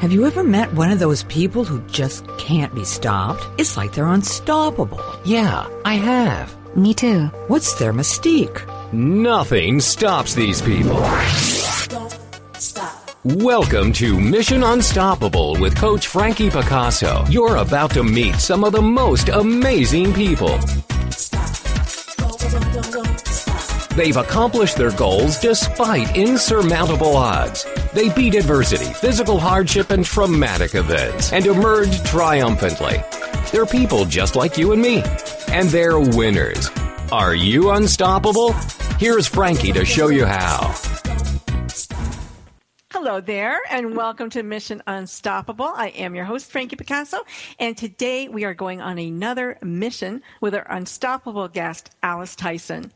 Have you ever met one of those people who just can't be stopped? It's like they're unstoppable. Yeah, I have. Me too. What's their mystique? Nothing stops these people. Don't stop. Welcome to Mission Unstoppable with Coach Frankie Picasso. You're about to meet some of the most amazing people. They've accomplished their goals despite insurmountable odds. They beat adversity, physical hardship, and traumatic events and emerged triumphantly. They're people just like you and me, and they're winners. Are you unstoppable? Here's Frankie to show you how. Hello there, and welcome to Mission Unstoppable. I am your host, Frankie Picasso, and today we are going on another mission with our unstoppable guest, Alice Tyson.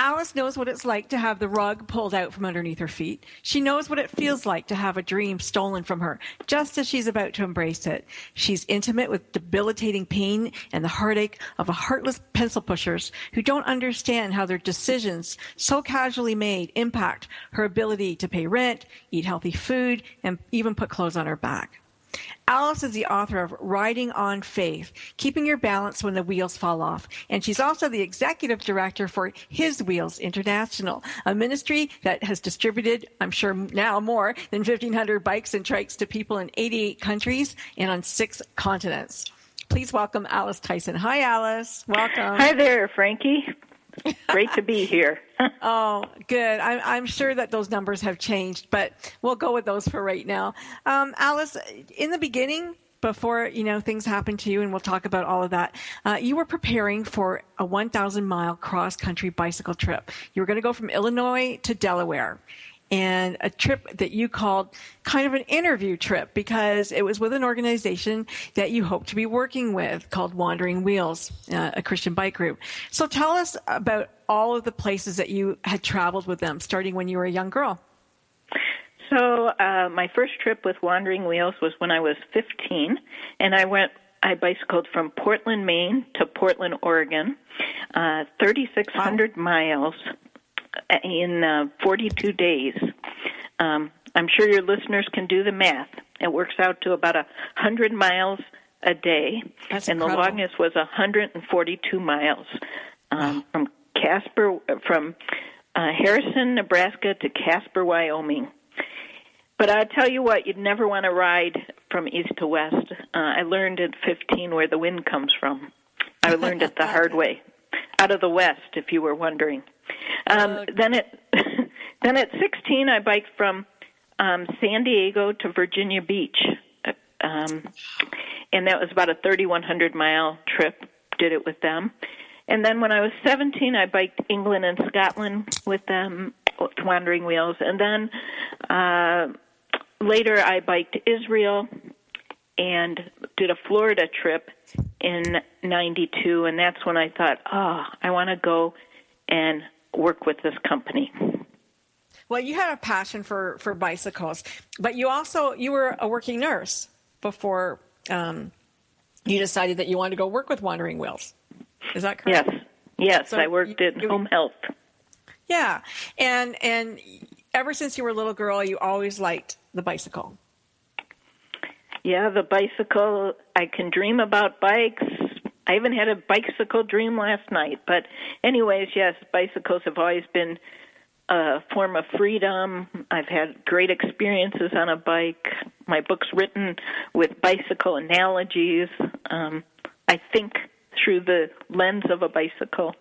Alice knows what it's like to have the rug pulled out from underneath her feet. She knows what it feels like to have a dream stolen from her, just as she's about to embrace it. She's intimate with debilitating pain and the heartache of a heartless pencil pushers who don't understand how their decisions, so casually made, impact her ability to pay rent, eat healthy food, and even put clothes on her back. Alice is the author of Riding on Faith, Keeping Your Balance When the Wheels Fall Off. And she's also the executive director for His Wheels International, a ministry that has distributed, I'm sure now more than 1,500 bikes and trikes to people in 88 countries and on six continents. Please welcome Alice Tyson. Hi, Alice. Welcome. Hi there, Frankie. Great to be here. oh, good. I'm, I'm, sure that those numbers have changed, but we'll go with those for right now. Um, Alice, in the beginning, before you know things happened to you, and we'll talk about all of that. Uh, you were preparing for a 1,000 mile cross country bicycle trip. You were going to go from Illinois to Delaware, and a trip that you called kind of an interview trip because it was with an organization that you hope to be working with called Wandering Wheels, uh, a Christian bike group. So tell us about all of the places that you had traveled with them, starting when you were a young girl. So uh, my first trip with Wandering Wheels was when I was 15, and I went. I bicycled from Portland, Maine to Portland, Oregon, uh, 3,600 wow. miles in uh, 42 days. Um, I'm sure your listeners can do the math. It works out to about a 100 miles a day, That's and incredible. the longest was 142 miles um, from Casper, from uh, Harrison, Nebraska to Casper, Wyoming. But I'll tell you what, you'd never want to ride from east to west. Uh, I learned at 15 where the wind comes from. I learned it the hard way, out of the west, if you were wondering. Um, then at then at 16, I biked from um, San Diego to Virginia Beach, um, and that was about a 3,100 mile trip. Did it with them, and then when I was 17, I biked England and Scotland with them, with Wandering Wheels, and then uh, later I biked Israel and did a Florida trip in 92 and that's when I thought, "Oh, I want to go and work with this company." Well, you had a passion for for bicycles, but you also you were a working nurse before um, you decided that you wanted to go work with Wandering Wheels. Is that correct? Yes. Yes, So I worked you- in you- home health. Yeah, and and ever since you were a little girl, you always liked the bicycle. Yeah, the bicycle. I can dream about bikes. I even had a bicycle dream last night. But, anyways, yes, bicycles have always been a form of freedom. I've had great experiences on a bike. My book's written with bicycle analogies. Um, I think through the lens of a bicycle.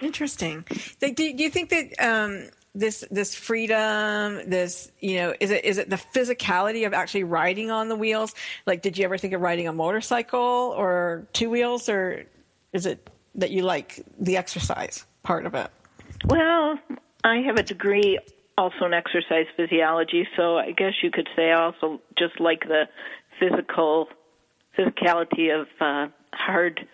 Interesting. Do, you think that um, this this freedom, this you know, is it is it the physicality of actually riding on the wheels? Like, did you ever think of riding a motorcycle or two wheels, or is it that you like the exercise part of it? Well, I have a degree also in exercise physiology, so I guess you could say I also just like the physical physicality of uh, hard,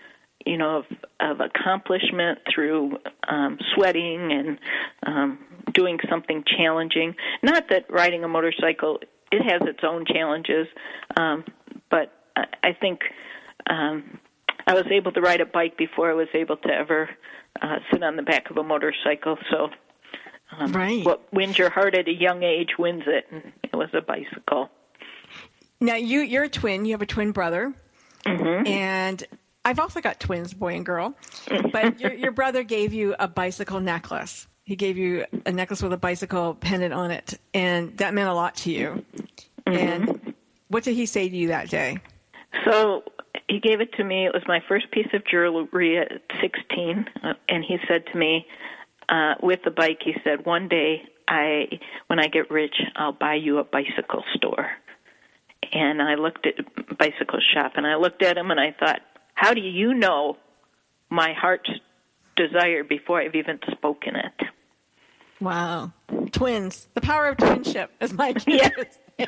you know, of, of accomplishment through um, sweating and um, doing something challenging. Not that riding a motorcycle it has its own challenges, um, but I, I think um, I was able to ride a bike before I was able to ever uh, sit on the back of a motorcycle. So, um, Right. what wins your heart at a young age wins it, and it was a bicycle. Now you you're a twin. You have a twin brother, Mm-hmm. and I've also got twins, boy and girl. But your your brother gave you a bicycle necklace. He gave you a necklace with a bicycle pendant on it, and that meant a lot to you. Mm-hmm. And what did he say to you that day? So he gave it to me. It was my first piece of jewelry at 16, uh, and he said to me, uh, with the bike, he said, "One day, I, when I get rich, I'll buy you a bicycle store." And I looked at bicycle shop, and I looked at him, and I thought, "How do you know my heart's desire before I've even spoken it?" Wow, twins! The power of twinship, as my kids say.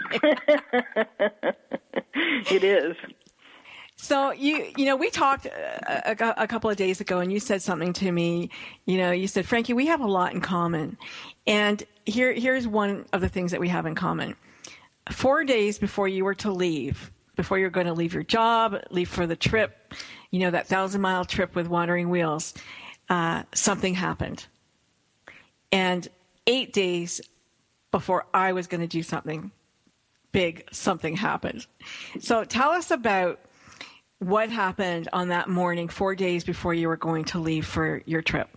It is. So you you know we talked a, a, a couple of days ago, and you said something to me. You know, you said, Frankie, we have a lot in common, and here here's one of the things that we have in common. Four days before you were to leave, before you're going to leave your job, leave for the trip, you know that thousand mile trip with Wandering Wheels, uh, something happened, and eight days before I was going to do something big, something happened. So tell us about what happened on that morning, four days before you were going to leave for your trip.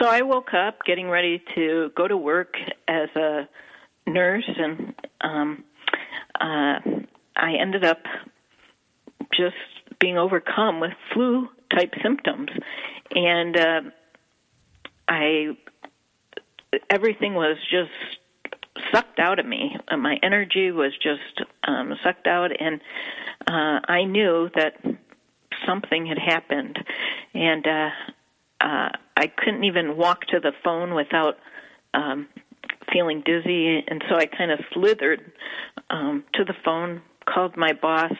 So I woke up getting ready to go to work as a nurse, and um, uh, I ended up just being overcome with flu type symptoms, and uh, I everything was just sucked out of me. My energy was just um, sucked out, and uh, I knew that something had happened, and uh, uh, I couldn't even walk to the phone without um, feeling dizzy, and so I kind of slithered um, to the phone, called my boss,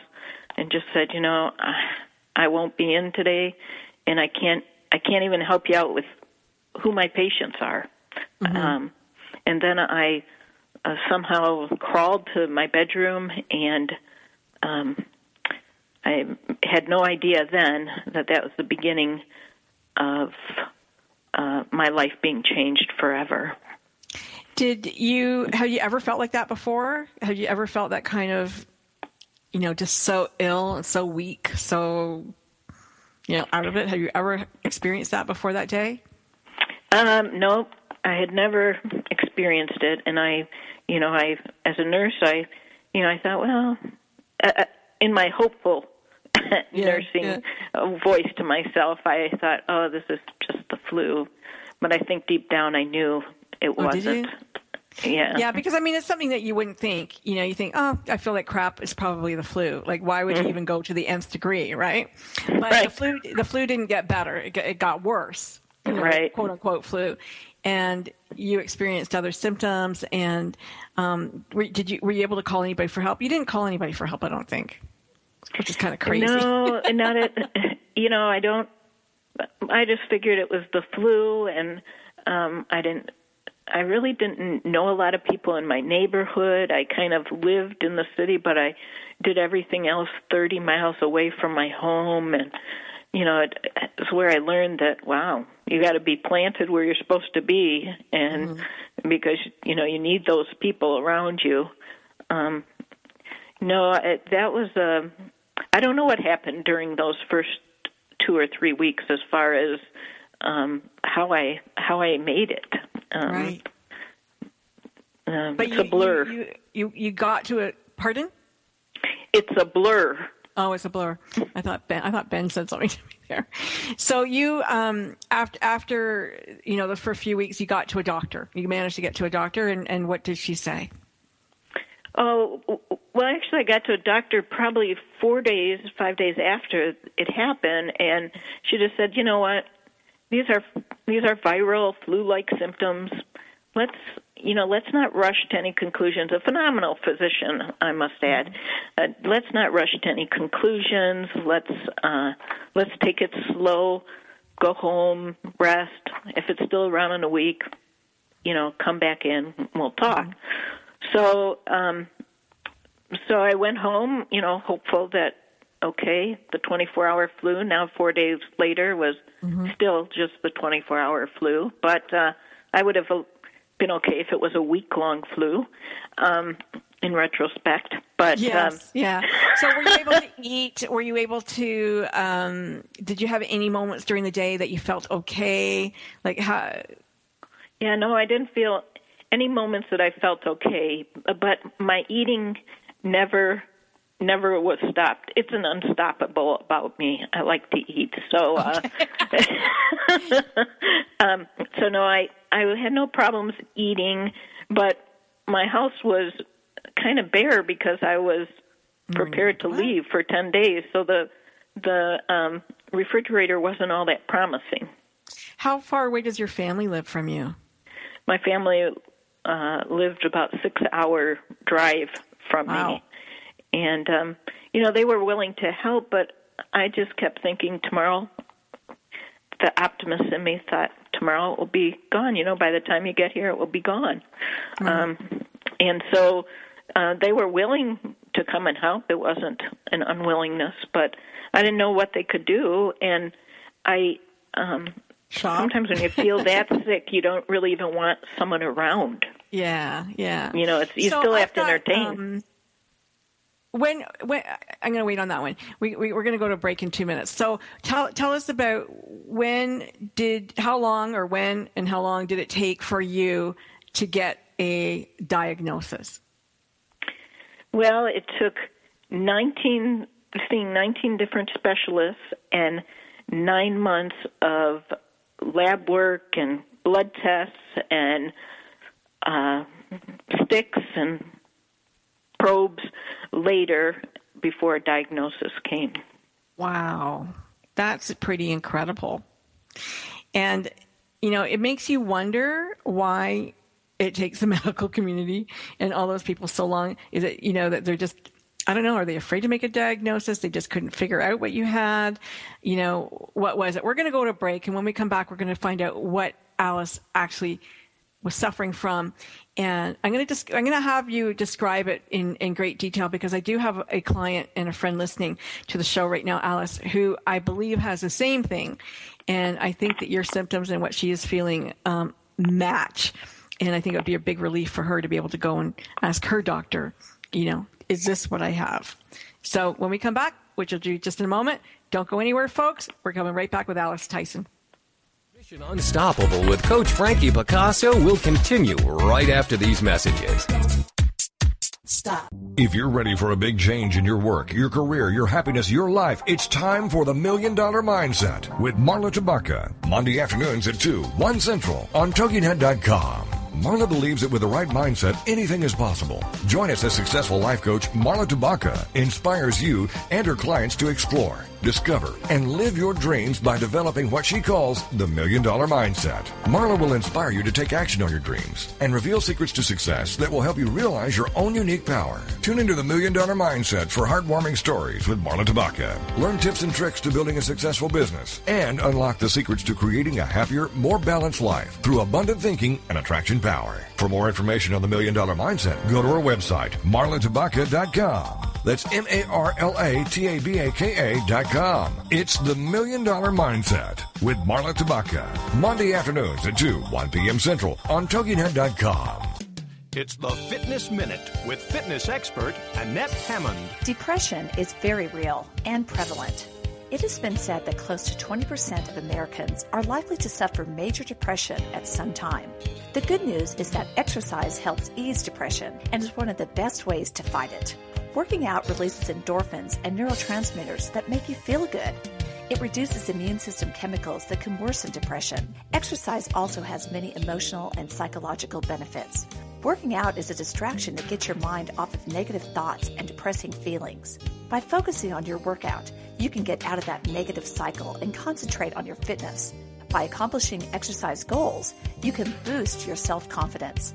and just said, you know, I, won't be in today, and I can't, I can't even help you out with who my patients are. Um, and then I uh, somehow crawled to my bedroom and um, I had no idea then that that was the beginning of uh, my life being changed forever. Did you have you ever felt like that before? Have you ever felt that kind of, you know, just so ill so weak, so you know, out of it? Have you ever experienced that before that day? Um, no, I had never experienced it, and I, you know, I as a nurse, I, you know, I thought, well, uh, uh, in my hopeful Yeah, nursing yeah. voice to myself, I thought, oh, this is just the flu, but I think deep down I knew it Oh, wasn't. Yeah. Yeah, because I mean, it's something that you wouldn't think. You know, you think, oh, I feel like crap. It's probably the flu. Like, why would you even go to the nth degree, right? But the flu, the flu didn't get better. It got, it got worse. you know, Right. Quote unquote flu, and you experienced other symptoms. And um, were, did you were you able to call anybody for help? You didn't call anybody for help, I don't think, which is kind of crazy. No, not it. You know, I don't. I just figured it was the flu, and um, I didn't. I really didn't know a lot of people in my neighborhood. I kind of lived in the city, but I did everything else 30 miles away from my home, and you know, it, it's where I learned that wow, you got to be planted where you're supposed to be, and because you know you need those people around you. Um, no, it, that was. Uh, I don't know what happened during those first two or three weeks as far as um, how I how I made it. Um, right? um, But it's you, a blur. You, you you got to it. Pardon? it's a blur. Oh, it's a blur. I thought Ben. I thought Ben said something to me there. So you, um, after after you know, the first few weeks, you got to a doctor. You managed to get to a doctor, and and what did she say? Oh, well, actually, I got to a doctor probably four days, five days after it happened, and she just said, "You know what? These are these are viral flu-like symptoms. Let's, you know, let's not rush to any conclusions." A phenomenal physician, I must add. Uh, let's not rush to any conclusions. Let's uh, let's take it slow. Go home, rest. If it's still around in a week, you know, come back in. We'll talk. So, um, so I went home, you know, hopeful that okay, the 24-hour flu. Now, four days later, was still just the 24-hour flu, but uh, I would have been okay if it was a week-long flu. Um, in retrospect. But yes, um, yeah. So were you able to eat? Were you able to? Um, did you have any moments during the day that you felt okay? Like how? Yeah, no, I didn't feel any moments that I felt okay, but my eating never never was stopped. It's an unstoppable about me. I like to eat, so uh, um, so no, I I had no problems eating, but my house was kind of bare because I was prepared to leave for 10 days so the the um refrigerator wasn't all that promising. How far away does your family live from you? My family uh lived about 6 hour drive from Wow. me. And um you know they were willing to help but I just kept thinking tomorrow the optimist in me thought tomorrow it will be gone. You know, by the time you get here, it will be gone. Um, and so uh, they were willing to come and help. It wasn't an unwillingness, but I didn't know what they could do. And I um, Shop. sometimes when you feel that sick, you don't really even want someone around. Yeah, yeah. You know, it's you So still I've have to entertain. um, when when I'm going to wait on that one. We, we we're going to go to a break in two minutes. So tell tell us about when did how long or when and how long did it take for you to get a diagnosis? Well, it took 19, seeing 19 different specialists and nine months of lab work and blood tests and uh, sticks and probes later before a diagnosis came. Wow, that's pretty incredible. And you know, it makes you wonder why it takes the medical community and all those people so long. Is it you know that they're just I don't know, are they afraid to make a diagnosis? They just couldn't figure out what you had. You know, what was it? We're going to go to break and when we come back we're going to find out what Alice actually was suffering from. And I'm going to just, I'm going to have you describe it in, in great detail because I do have a client and a friend listening to the show right now, Alice, who I believe has the same thing. And I think that your symptoms and what she is feeling um, match. And I think it would be a big relief for her to be able to go and ask her doctor, you know, is this what I have? So when we come back, which will do just in a moment, don't go anywhere, folks. We're coming right back with Alice Tyson. Mission Unstoppable with Coach Frankie Picasso will continue right after these messages. Stop. If you're ready for a big change in your work, your career, your happiness, your life, it's time for the Million Dollar Mindset with Marla Tabaka. Monday afternoons at 2, 1 Central on TogiNet.com. Marla believes that with the right mindset, anything is possible. Join us as successful life coach Marla Tabaka inspires you and her clients to explore, discover, and live your dreams by developing what she calls the Million Dollar Mindset. Marla will inspire you to take action on your dreams and reveal secrets to success that will help you realize your own unique power. Tune into the Million Dollar Mindset for heartwarming stories with Marla Tabaka. Learn tips and tricks to building a successful business and unlock the secrets to creating a happier, more balanced life through abundant thinking and attraction power. For more information on the Million Dollar Mindset, go to our website, marlatabaka.com. That's M-A-R-L-A-T-A-B-A-K-A dot com. It's the Million Dollar Mindset with Marla Tabaka. Monday afternoons at 2, 1 p.m. Central on TogiNet.com. It's the Fitness Minute with fitness expert Annette Hammond. Depression is very real and prevalent. It has been said that close to 20% of Americans are likely to suffer major depression at some time. The good news is that exercise helps ease depression and is one of the best ways to fight it. Working out releases endorphins and neurotransmitters that make you feel good. It reduces immune system chemicals that can worsen depression. Exercise also has many emotional and psychological benefits. Working out is a distraction that gets your mind off of negative thoughts and depressing feelings. By focusing on your workout, you can get out of that negative cycle and concentrate on your fitness. By accomplishing exercise goals, you can boost your self confidence.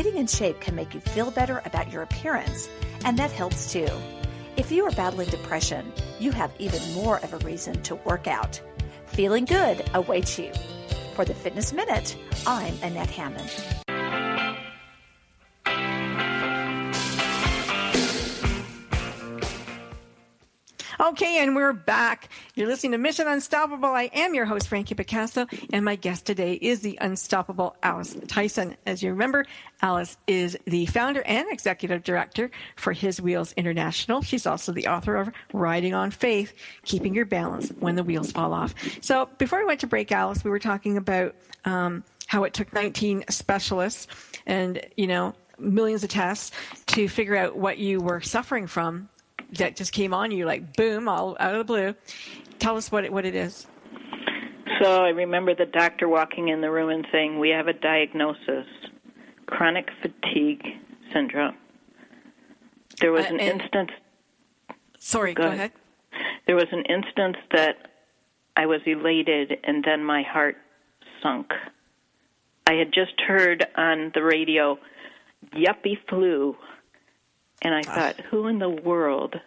Getting in shape can make you feel better about your appearance, and that helps too. If you are battling depression, you have even more of a reason to work out. Feeling good awaits you. For the Fitness Minute, I'm Annette Hammond. Okay, and we're back. You're listening to Mission Unstoppable. I am your host, Frankie Picasso, and my guest today is the unstoppable Alice Tyson. As you remember, Alice is the founder and executive director for His Wheels International. She's also the author of Riding on Faith, Keeping Your Balance When the Wheels Fall Off. So before we went to break, Alice, we were talking about um, how it took 19 specialists and, you know, millions of tests to figure out what you were suffering from that just came on you like boom all out of the blue tell us what it, what it is So I remember the doctor walking in the room and saying, "We have a diagnosis: chronic fatigue syndrome." There was Uh, an instance. sorry Go go, ahead. ahead There was an instance that I was elated, and then my heart sunk. I had just heard on the radio, "Yuppie flu," and I thought, "Who in the world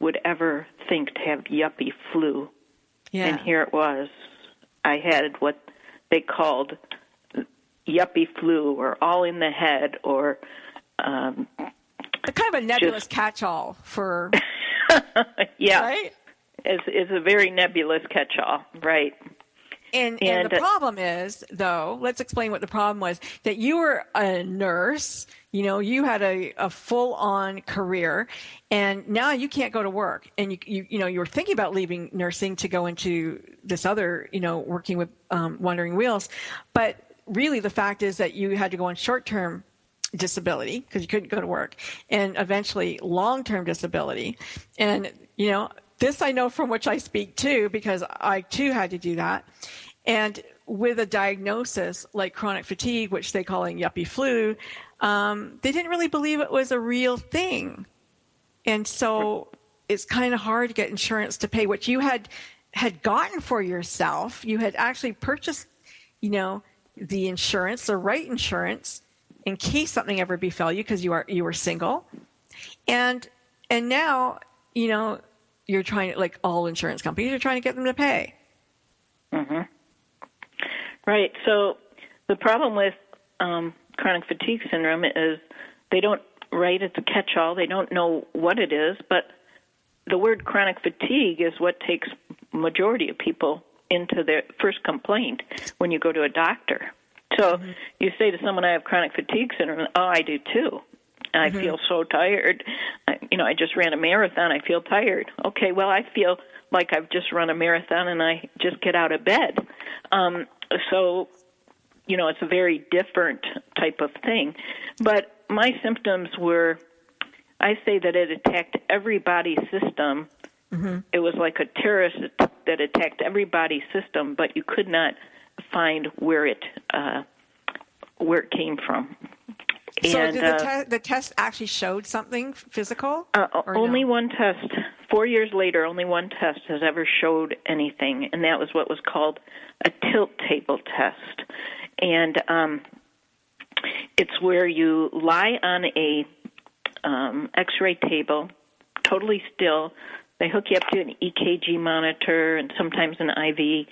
would ever think to have yuppie flu?" yeah And here it was. I had what they called yuppie flu, or all in the head, or um, kind of a nebulous just- catch-all for yeah, right is is a very nebulous catch-all, right? And, and, And, the uh, problem is, though, let's explain what the problem was that you were a nurse, you know, you had a, a full on career, and now you can't go to work. And you, you, you know, you were thinking about leaving nursing to go into this other, you know, working with um, Wandering Wheels. But really, the fact is that you had to go on short term disability because you couldn't go to work, and eventually long term disability. And, you know, this I know from which I speak too because I too had to do that. And with a diagnosis like chronic fatigue, which they call yuppie flu, um, they didn't really believe it was a real thing. And so it's kind of hard to get insurance to pay what you had had gotten for yourself. You had actually purchased, you know, the insurance, the right insurance, in case something ever befell you because you are you were single, and and now you know you're trying to like all insurance companies are trying to get them to pay. Right. So the problem with um, chronic fatigue syndrome is they don't write it's a catch-all. They don't know what it is, but the word chronic fatigue is what takes majority of people into their first complaint when you go to a doctor. So you say to someone, "I have chronic fatigue syndrome." Oh, I do too. I feel so tired. I, you know, I just ran a marathon. I feel tired. Okay, well, I feel like I've just run a marathon and I just get out of bed. Um, so, you know, it's a very different type of thing. But my symptoms were, I say that it attacked every body system. It was like a terrorist that attacked every body system, but you could not find where it uh, where it came from. So and did the, uh, te- the test actually showed something physical? uh, only no? one test. Four years later, only one test has ever showed anything, and that was what was called a tilt table test. And um, it's where you lie on a um, X-ray table, totally still. They hook you up to an EKG monitor and sometimes an IV,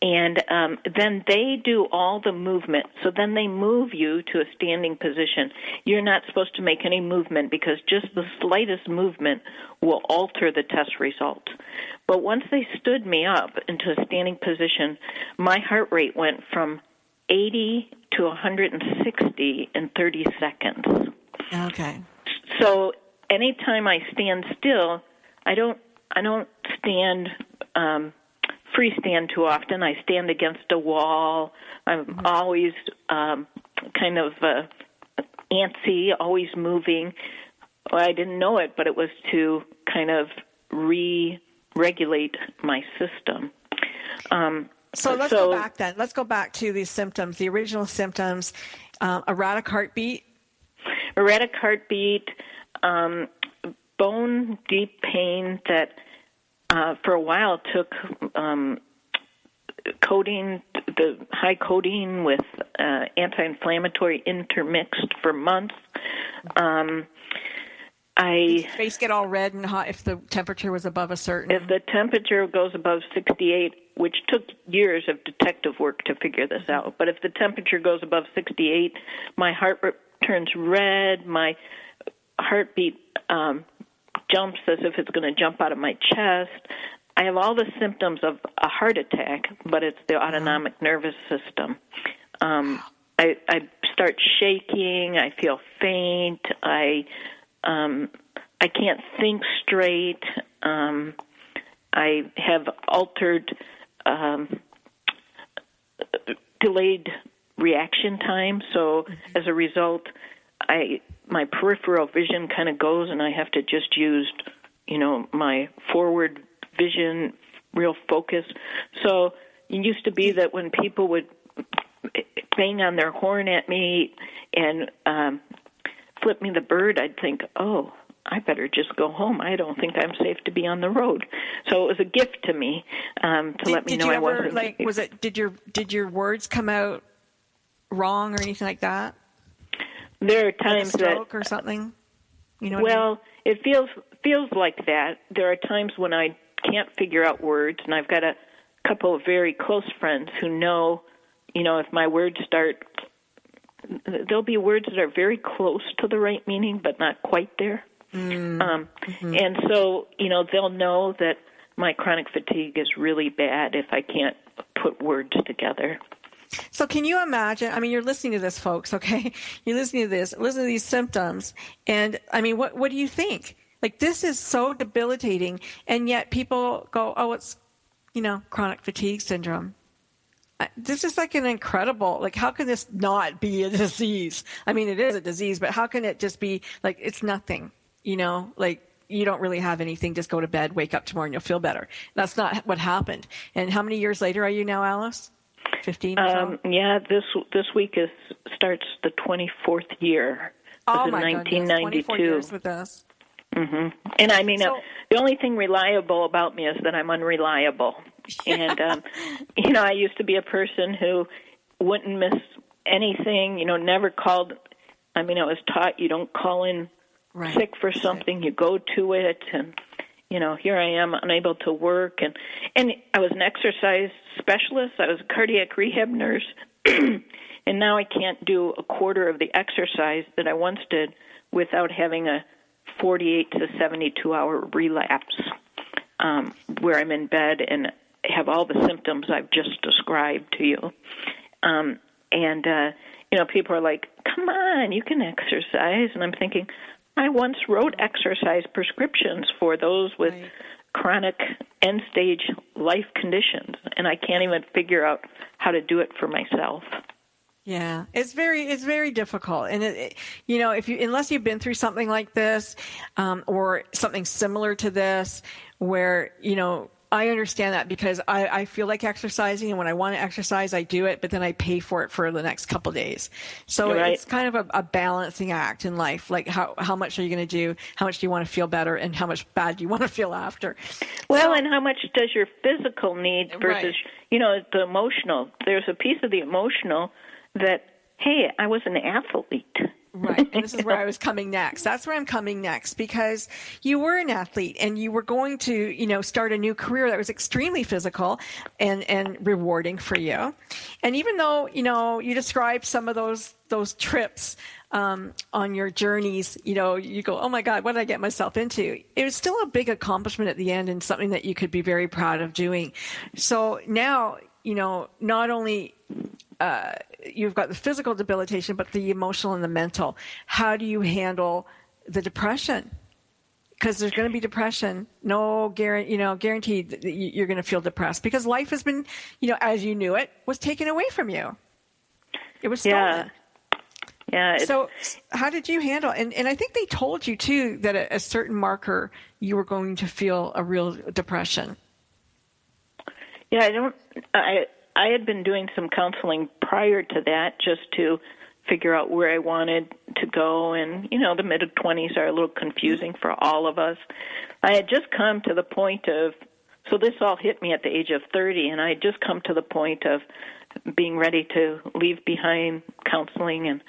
and um, then they do all the movement. So then they move you to a standing position. You're not supposed to make any movement because just the slightest movement will alter the test results. But once they stood me up into a standing position, my heart rate went from 80 to 160 in 30 seconds. Okay. So anytime I stand still, I don't I don't stand um, freestand too often. I stand against a wall. I'm always um, kind of uh, antsy, always moving. Well, I didn't know it, but it was to kind of re-regulate my system. Um, So let's So- go back then. Let's go back to these symptoms, the original symptoms, um, erratic heartbeat. erratic heartbeat, um, bone deep pain that uh, for a while took um, codeine, the high codeine with uh, anti-inflammatory intermixed for months. Um, I Face get all red and hot if the temperature was above a certain. if the temperature goes above 68, which took years of detective work to figure this out, but if the temperature goes above 68, my heart r- turns red, my heartbeat um, jumps as if it's going to jump out of my chest. I have all the symptoms of a heart attack, but it's the autonomic nervous system. Um, I, I start shaking. I feel faint. I um, I can't think straight. Um, I have altered um, delayed reaction time. So as a result, I my peripheral vision kind of goes, and I have to just use, you know, my forward vision, real focus. So it used to be that when people would bang on their horn at me and um, flip me the bird, I'd think, oh, I better just go home. I don't think I'm safe to be on the road. So it was a gift to me um, to did, let me know I wasn't. like was it did your did your words come out wrong or anything like that? There are Like times that stroke or something? You know what I mean? Well, it feels feels like that. There are times when I can't figure out words, and I've got a couple of very close friends who know, you know, if my words start, there'll be words that are very close to the right meaning, but not quite there. Mm. Um, Mm-hmm. And so, you know, they'll know that my chronic fatigue is really bad if I can't put words together. So can you imagine? I mean, you're listening to this, folks. Okay, you're listening to this, listen to these symptoms, and I mean, what what do you think? Like this is so debilitating, and yet people go, "Oh, it's you know, chronic fatigue syndrome." This is like an incredible. Like, how can this not be a disease? I mean, it is a disease, but how can it just be like it's nothing? You know, like you don't really have anything. Just go to bed, wake up tomorrow, and you'll feel better. That's not what happened. And how many years later are you now, Alice? Fifteen. Or so? Um, yeah, this this week is starts the 24th year. Oh my goodness, 24 1992. years with us. hmm And I mean, uh, the only thing reliable about me is that I'm unreliable. and um, you know, I used to be a person who wouldn't miss anything. You know, never called. I mean, I was taught you don't call in Right. sick for something, you go to it, and you know, here I am unable to work, and and I was an exercise specialist. I was a cardiac rehab nurse. And now I can't do a quarter of the exercise that I once did without having a 48 to 72 hour relapse um, where I'm in bed and have all the symptoms I've just described to you. Um, and, uh, you know, people are like, come on, you can exercise. And I'm thinking, I once wrote exercise prescriptions for those with Right. chronic end stage life conditions, and I can't even figure out how to do it for myself. Yeah, it's very it's very difficult, and it, it- you know if you unless you've been through something like this, um, or something similar to this, where you know I understand that because I, I feel like exercising, and when I want to exercise, I do it, but then I pay for it for the next couple days. So Right. it's kind of a, a balancing act in life. Like how how much are you going to do? How much do you want to feel better, and how much bad do you want to feel after? Well, and how much does your physical need versus, Right. you know, the emotional? There's a piece of the emotional that, hey, I was an athlete. Right. And this is where I was coming next. That's where I'm coming next because you were an athlete and you were going to, you know, start a new career that was extremely physical and, and rewarding for you. And even though, you know, you described some of those, those trips, um, on your journeys, you know, you go, oh my God, what did I get myself into? It was still a big accomplishment at the end and something that you could be very proud of doing. So now, you know, not only uh, you've got the physical debilitation, but the emotional and the mental. How do you handle the depression? Because there's going to be depression. No guarantee, you know, guaranteed you're going to feel depressed because life has been, you know, as you knew it, was taken away from you. It was stolen. Yeah. Yeah. So, how did you handle? And and I think they told you too that at a certain marker you were going to feel a real depression. yeah, I don't. I I had been doing some counseling prior to that just to figure out where I wanted to go, and you know, the mid twenties are a little confusing for all of us. I had just come to the point of. So this all hit me at the age of 30, and I had just come to the point of being ready to leave behind counseling and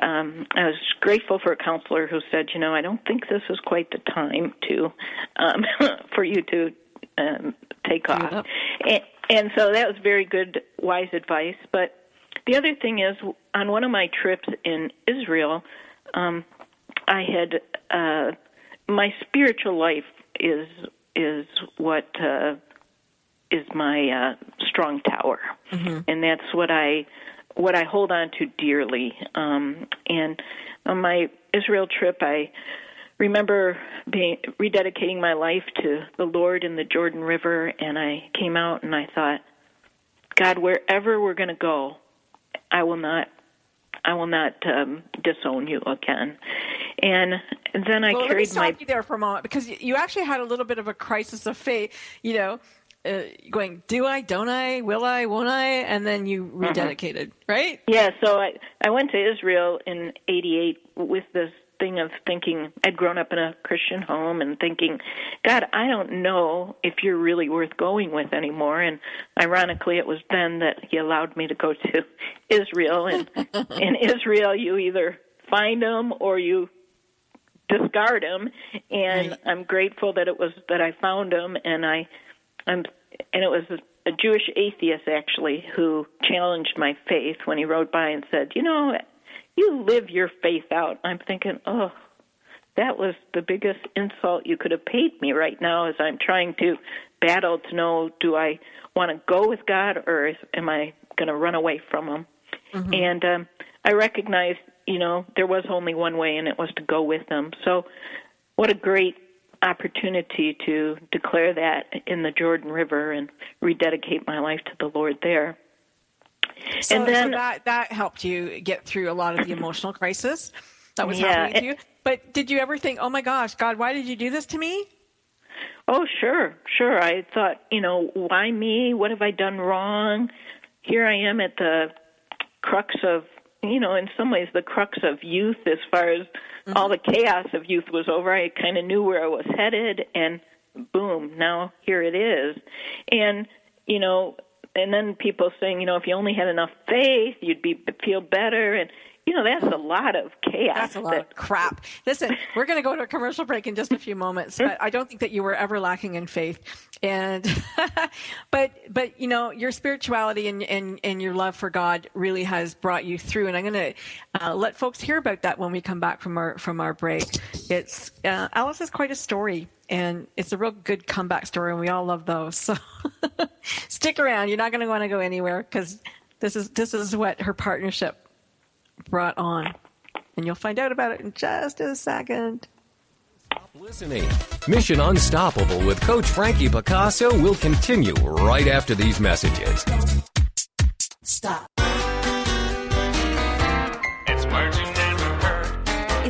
um I was grateful for a counselor who said, you know, I don't think this is quite the time to um for you to um take off. And, and so that was very good wise advice, but the other thing is on one of my trips in Israel, um I had uh my spiritual life is is what uh, is my uh, strong tower, mm-hmm. and that's what I what I hold on to dearly. Um, and on my Israel trip, I remember being rededicating my life to the Lord in the Jordan River, and I came out and I thought, God, wherever we're going to go, I will not. I will not um, disown you again, and then I well, carried let me stop my. you there for a moment because you actually had a little bit of a crisis of faith. You know, uh, going, do I, don't I, will I, won't I, and then you mm-hmm. rededicated, mm-hmm. right? Yeah. So I I went to Israel in '88 with this thing of thinking I'd grown up in a Christian home and thinking, God, I don't know if you're really worth going with anymore. And ironically, it was then that He allowed me to go to Israel. And in Israel, you either find them or you discard them. And right. I'm grateful that it was that I found them, and I, I'm, and it was a Jewish atheist actually who challenged my faith when he rode by and said, you know you live your faith out. I'm thinking, oh, that was the biggest insult you could have paid me right now as I'm trying to battle to know do I want to go with God or am I going to run away from Him? Mm-hmm. And um, I recognized, you know, there was only one way, and it was to go with Him. So, what a great opportunity to declare that in the Jordan River and rededicate my life to the Lord there. So, and then so that that helped you get through a lot of the emotional crisis that was yeah, happening to you. But did you ever think, "Oh my gosh, God, why did you do this to me?" Oh, sure, sure. I thought, you know, why me? What have I done wrong? Here I am at the crux of, you know, in some ways the crux of youth as far as mm-hmm. all the chaos of youth was over. I kind of knew where I was headed and boom, now here it is. And you know, and then people saying, you know, if you only had enough faith, you'd be feel better, and you know, that's a lot of chaos. That's a lot of crap. Listen, we're going to go to a commercial break in just a few moments, but I don't think that you were ever lacking in faith. And, but, but, you know, your spirituality and, and, and your love for God really has brought you through. And I'm going to uh, let folks hear about that when we come back from our, from our break. It's, uh, Alice has quite a story and it's a real good comeback story and we all love those. So stick around. You're not going to want to go anywhere because this is, this is what her partnership brought on. And you'll find out about it in just a second. Stop listening. Mission Unstoppable with Coach Frankie Picasso will continue right after these messages. Stop.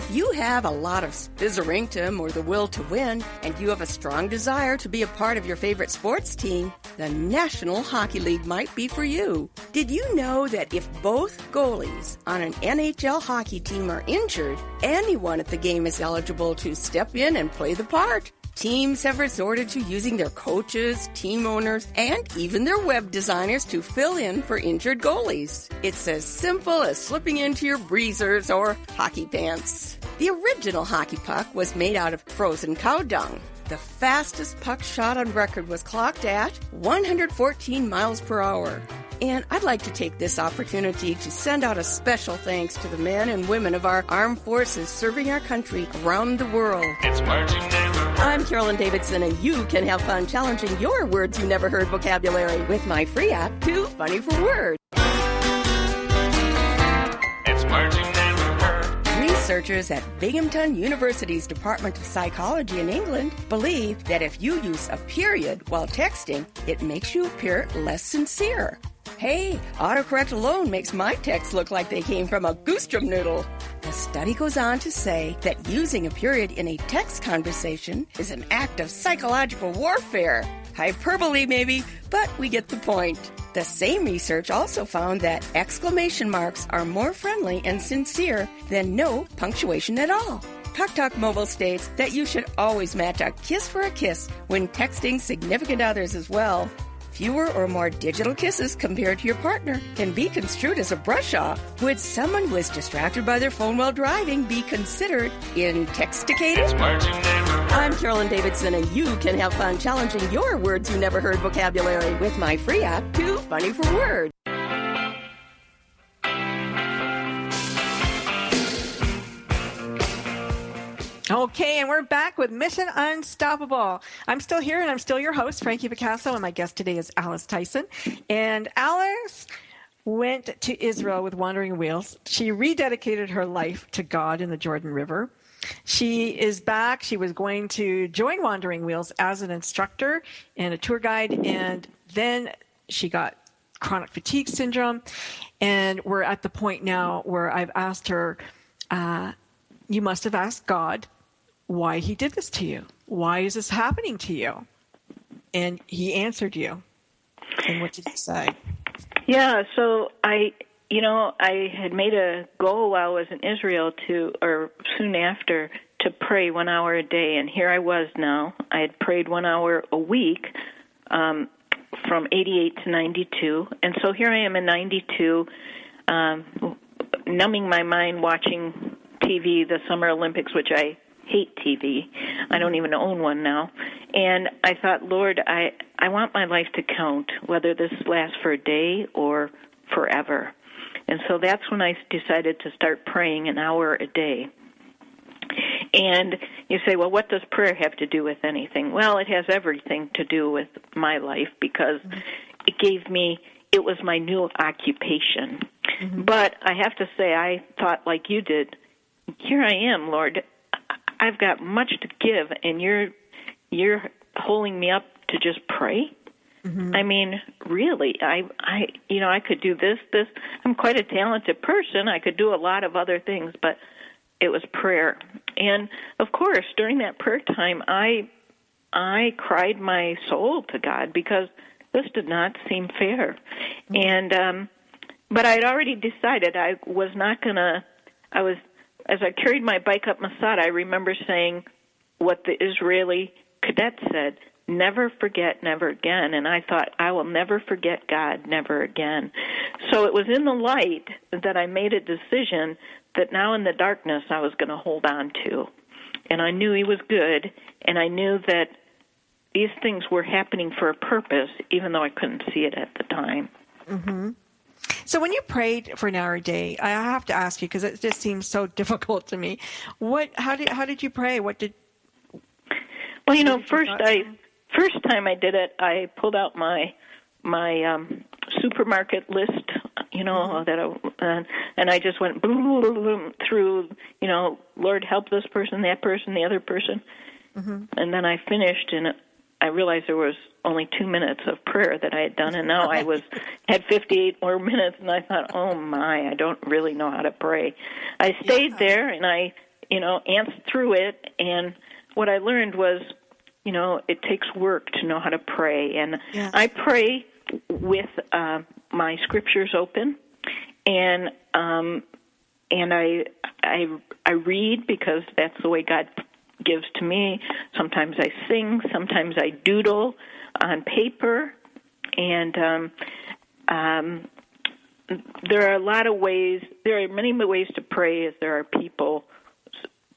If you have a lot of spizzerinctum or the will to win, and you have a strong desire to be a part of your favorite sports team, the National Hockey League might be for you. Did you know that if both goalies on an NHL hockey team are injured, anyone at the game is eligible to step in and play the part? Teams have resorted to using their coaches, team owners, and even their web designers to fill in for injured goalies. It's as simple as slipping into your breezers or hockey pants. The original hockey puck was made out of frozen cow dung. The fastest puck shot on record was clocked at 114 miles per hour. And I'd like to take this opportunity to send out a special thanks to the men and women of our armed forces serving our country around the world. It's marching never. I'm Carolyn Davidson, and you can have fun challenging your words you never heard vocabulary with my free app, Too Funny for Words. It's never. Researchers at Binghamton University's Department of Psychology in England believe that if you use a period while texting, it makes you appear less sincere. Hey, autocorrect alone makes my texts look like they came from a goostrum noodle. The study goes on to say that using a period in a text conversation is an act of psychological warfare. Hyperbole, maybe, but we get the point. The same research also found that exclamation marks are more friendly and sincere than no punctuation at all. Talk Talk Mobile states that you should always match a kiss for a kiss when texting significant others as well. Fewer or more digital kisses compared to your partner can be construed as a brush off. Would someone who is distracted by their phone while driving be considered intoxicated? I'm Carolyn Davidson, and you can have fun challenging your words you never heard vocabulary with my free app, Too Funny for Words. Okay, and we're back with Mission Unstoppable. I'm still here and I'm still your host, Frankie Picasso, and my guest today is Alice Tyson. And Alice went to Israel with Wandering Wheels. She rededicated her life to God in the Jordan River. She is back. She was going to join Wandering Wheels as an instructor and a tour guide, and then she got chronic fatigue syndrome. And we're at the point now where I've asked her, uh, You must have asked God why he did this to you. Why is this happening to you? And he answered you. And what did he say? Yeah, so I, you know, I had made a goal while I was in Israel to, or soon after, to pray one hour a day, and here I was now. I had prayed one hour a week um, from 88 to 92, and so here I am in 92, um, numbing my mind watching TV, the Summer Olympics, which I hate TV. I don't even own one now. And I thought, Lord, I I want my life to count, whether this lasts for a day or forever. And so that's when I decided to start praying an hour a day. And you say, well, what does prayer have to do with anything? Well, it has everything to do with my life because it gave me, it was my new occupation. Mm-hmm. But I have to say, I thought like you did, here I am, Lord. I've got much to give, and you're you're holding me up to just pray. Mm-hmm. I mean, really, I I you know I could do this this. I'm quite a talented person. I could do a lot of other things, but it was prayer. And of course, during that prayer time, I I cried my soul to God because this did not seem fair. Mm-hmm. And um but I had already decided I was not going to I was as I carried my bike up Masada, I remember saying what the Israeli cadet said never forget, never again. And I thought, I will never forget God, never again. So it was in the light that I made a decision that now in the darkness I was going to hold on to. And I knew He was good, and I knew that these things were happening for a purpose, even though I couldn't see it at the time. Mm-hmm. So when you prayed for an hour a day, I have to ask you because it just seems so difficult to me. What? How did how did you pray? What did? Well, you know, first I first time I did it, I pulled out my my um supermarket list, you know, mm-hmm. that I, uh, and I just went boom, boom, boom, through, you know, Lord help this person, that person, the other person, mm-hmm. and then I finished, and I realized there was only two minutes of prayer that I had done, and now I was had 58 more minutes, and I thought, oh my, I don't really know how to pray. I stayed yeah. there, and I, you know, answered through it, and what I learned was you know, it takes work to know how to pray. And yes. I pray with uh, my scriptures open, and um, and I I I read because that's the way God gives to me. Sometimes I sing, sometimes I doodle on paper, and um, um, there are a lot of ways. There are many ways to pray as there are people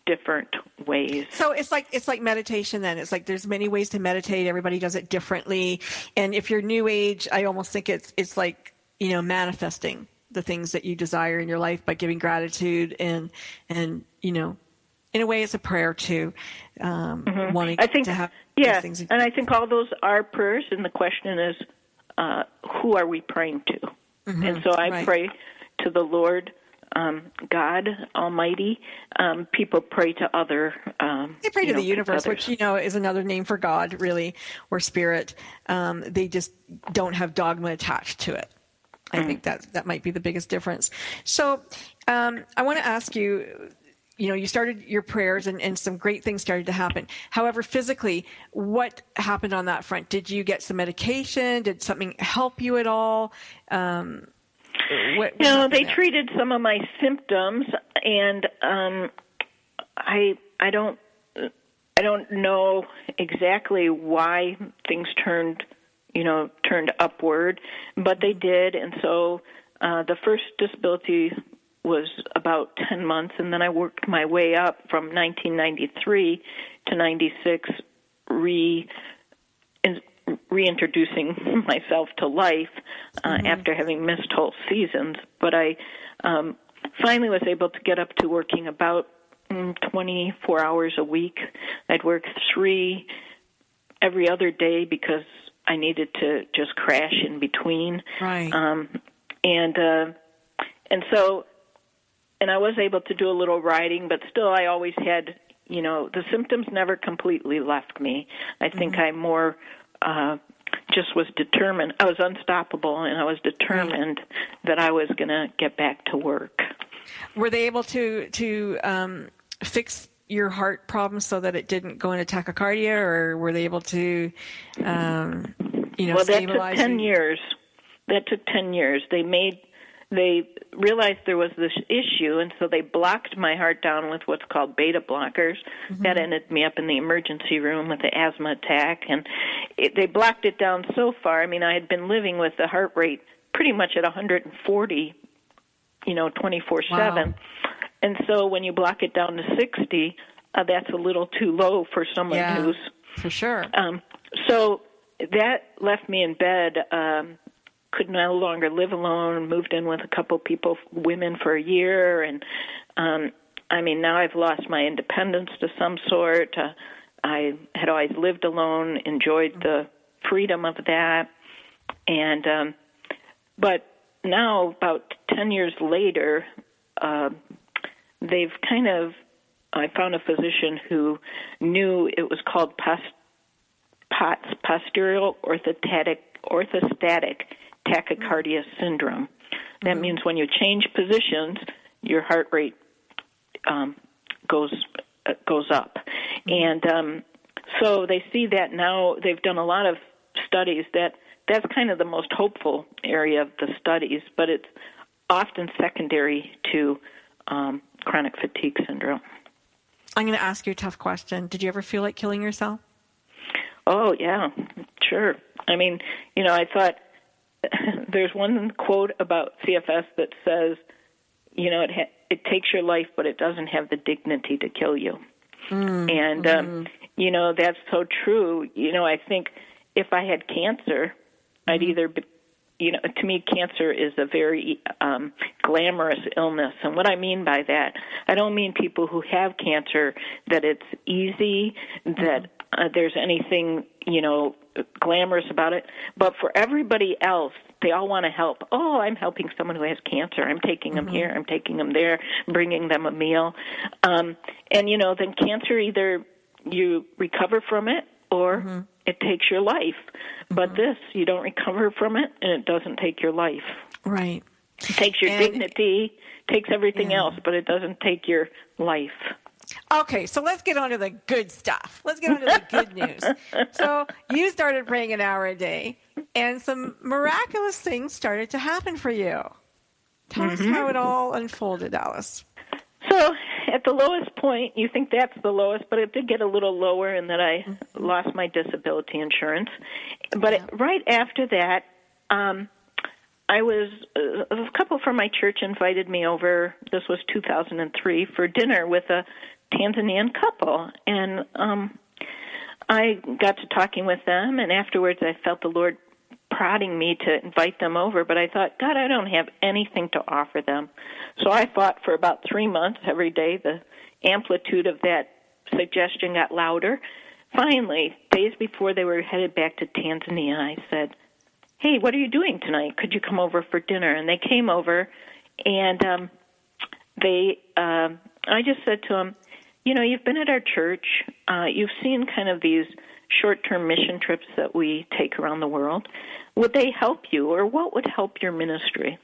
different ways. So it's like it's like meditation then. It's like there's many ways to meditate. Everybody does it differently. And if you're new age, I almost think it's it's like, you know, manifesting the things that you desire in your life by giving gratitude and and you know, in a way it's a prayer too. Um mm-hmm. wanting I think, to have yeah, things. And I think all those are prayers and the question is uh who are we praying to? Mm-hmm. And so I right. pray to the Lord um, God Almighty. Um, people pray to other. Um, they pray to know, the universe, which you know is another name for God, really, or spirit. Um, they just don't have dogma attached to it. I mm think that that might be the biggest difference. So, um, I want to ask you. You know, you started your prayers and, and some great things started to happen. However, physically, what happened on that front? Did you get some medication? Did something help you at all? Um, what, you know, they treated some of my symptoms, and um, I I don't I don't know exactly why things turned you know turned upward, but they did, and so uh, the first disability was about 10 months and then I worked my way up from 1993 to 96 re reintroducing myself to life uh, mm-hmm. after having missed whole seasons. But I um, finally was able to get up to working about mm, 24 hours a week. I'd work three every other day because I needed to just crash in between. Right. Um, and uh, and so, and I was able to do a little writing, but still, I always had, you know, the symptoms never completely left me. I think I more uh, just was determined. I was unstoppable, and I was determined that I was going to get back to work. Were they able to to um, fix your heart problem so that it didn't go into tachycardia, or were they able to, um, you know, well, that took ten you? years. That took ten years. They made they realized there was this issue, and so they blocked my heart down with what's called beta blockers. That ended me up in the emergency room with an asthma attack, and it, they blocked it down so far. I mean, I had been living with the heart rate pretty much at 140, you know, 24 Wow. seven. And so when you block it down to 60, uh, that's a little too low for someone Yeah. who's For sure. um, so that left me in bed. Um, could no longer live alone. Moved in with a couple people, women, for a year, and um, I mean now I've lost my independence to some sort. Uh, I had always lived alone, enjoyed the freedom of that, and um, but now about ten years later, uh, they've kind of I found a physician who knew it was called POTS, posterior orthostatic, orthostatic tachycardia syndrome. That means when you change positions, your heart rate um, goes uh, goes up, and um, so they see that now. They've done a lot of studies that that's kind of the most hopeful area of the studies, but it's often secondary to um, chronic fatigue syndrome. I'm going to ask you a tough question. Did you ever feel like killing yourself? Oh yeah, sure. I mean, you know, I thought there's one quote about CFS that says, you know, it ha- it takes your life, but it doesn't have the dignity to kill you. and um, you know, that's so true. You know, I think if I had cancer, I'd either be, you know, to me, cancer is a very um, glamorous illness. And what I mean by that, I don't mean people who have cancer that it's easy, that uh, there's anything, you know, glamorous about it. But for everybody else, they all want to help. Oh, I'm helping someone who has cancer. I'm taking them here. I'm taking them there. Bringing them a meal. Um, and you know, then cancer either you recover from it or it takes your life. But this, you don't recover from it, and it doesn't take your life. Right. It takes your And- dignity, takes everything else, but it doesn't take your life. Okay, so let's get on to the good stuff. Let's get on to the good news. So you started praying an hour a day, and some miraculous things started to happen for you. Tell us how it all unfolded, Alice. So, at the lowest point, you think that's the lowest, but it did get a little lower in that I lost my disability insurance. But it, right after that, um, I was uh, a couple from my church invited me over. This was 2003 for dinner with a Tanzanian couple, and um, I got to talking with them. And afterwards, I felt the Lord prodding me to invite them over. But I thought, God, I don't have anything to offer them. So I fought for about three months every day. The amplitude of that suggestion got louder. Finally, days before they were headed back to Tanzania, I said, hey, what are you doing tonight? Could you come over for dinner? And they came over, and um, they, um, I just said to them, you know, you've been at our church, uh, you've seen kind of these short-term mission trips that we take around the world. Would they help you, or what would help your ministry?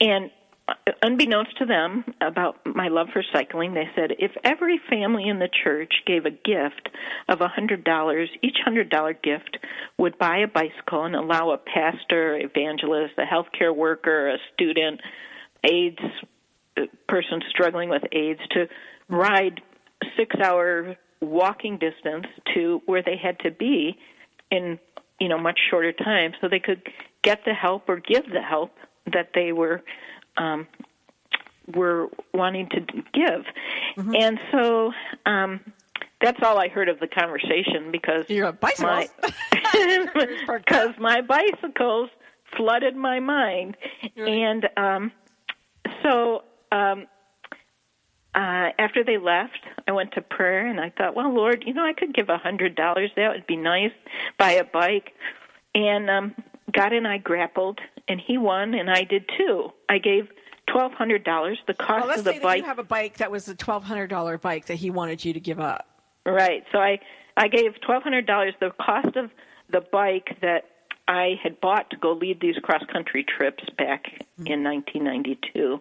And uh, unbeknownst to them about my love for cycling, they said if every family in the church gave a gift of a hundred dollars, each hundred dollar gift would buy a bicycle and allow a pastor, evangelist, a healthcare worker, a student, AIDS uh, person struggling with AIDS to ride six hour walking distance to where they had to be in you know much shorter time so they could get the help or give the help that they were um, were wanting to give, and so um, that's all I heard of the conversation because You're a bicycle. my because my bicycles flooded my mind, and um, so um, uh, after they left, I went to prayer and I thought, well, Lord, you know, I could give a hundred dollars. That would be nice. Buy a bike, and um, God and I grappled, and He won, and I did too. I gave twelve hundred dollars. The cost well, of the bike. That you have a bike that was a twelve hundred dollar bike that He wanted you to give up. Right. So I I gave twelve hundred dollars. The cost of the bike that I had bought to go lead these cross country trips back Mm-hmm. in 1992.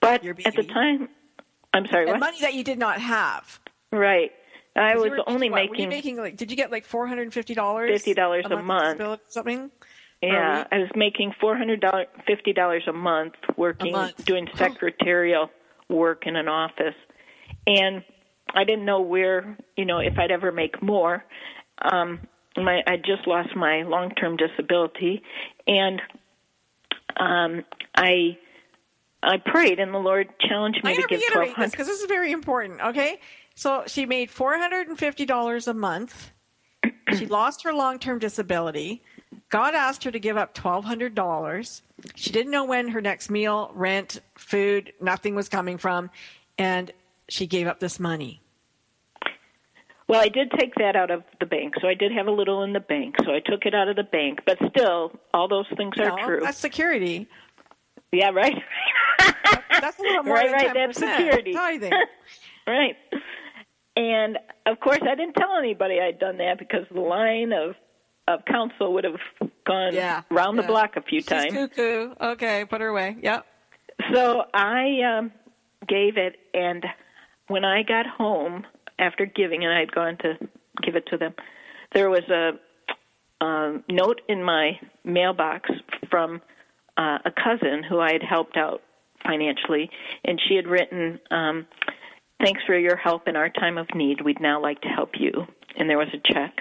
But at the time, I'm sorry. What? money that you did not have. Right. I was were only what, Were you making making like? Did you get like four hundred and fifty dollars? fifty dollars a month. Something. Yeah. I was making four hundred fifty dollars a month, working, month. doing secretarial work in an office, and I didn't know where, you know, if I'd ever make more. Um, my, I just lost my long-term disability, and um, I, I prayed, and the Lord challenged me I'm to give twelve this because this is very important. Okay, so she made four hundred and fifty dollars a month. she lost her long-term disability. God asked her to give up twelve hundred dollars. She didn't know when her next meal, rent, food, nothing was coming from, and she gave up this money. Well, I did take that out of the bank, so I did have a little in the bank. So I took it out of the bank, but still, all those things are No, true. That's security. Yeah, right. That's a little more right, than right. 10%. That's security. Tithing. right. And of course, I didn't tell anybody I'd done that because the line of of counsel would have gone Yeah. round the block a few She's times. cuckoo. Okay, put her away. Yep. So I um, gave it, and when I got home after giving, and I'd gone to give it to them, there was a um, note in my mailbox from uh, a cousin who I had helped out financially, and she had written, um, "Thanks for your help in our time of need. We'd now like to help you." And there was a check.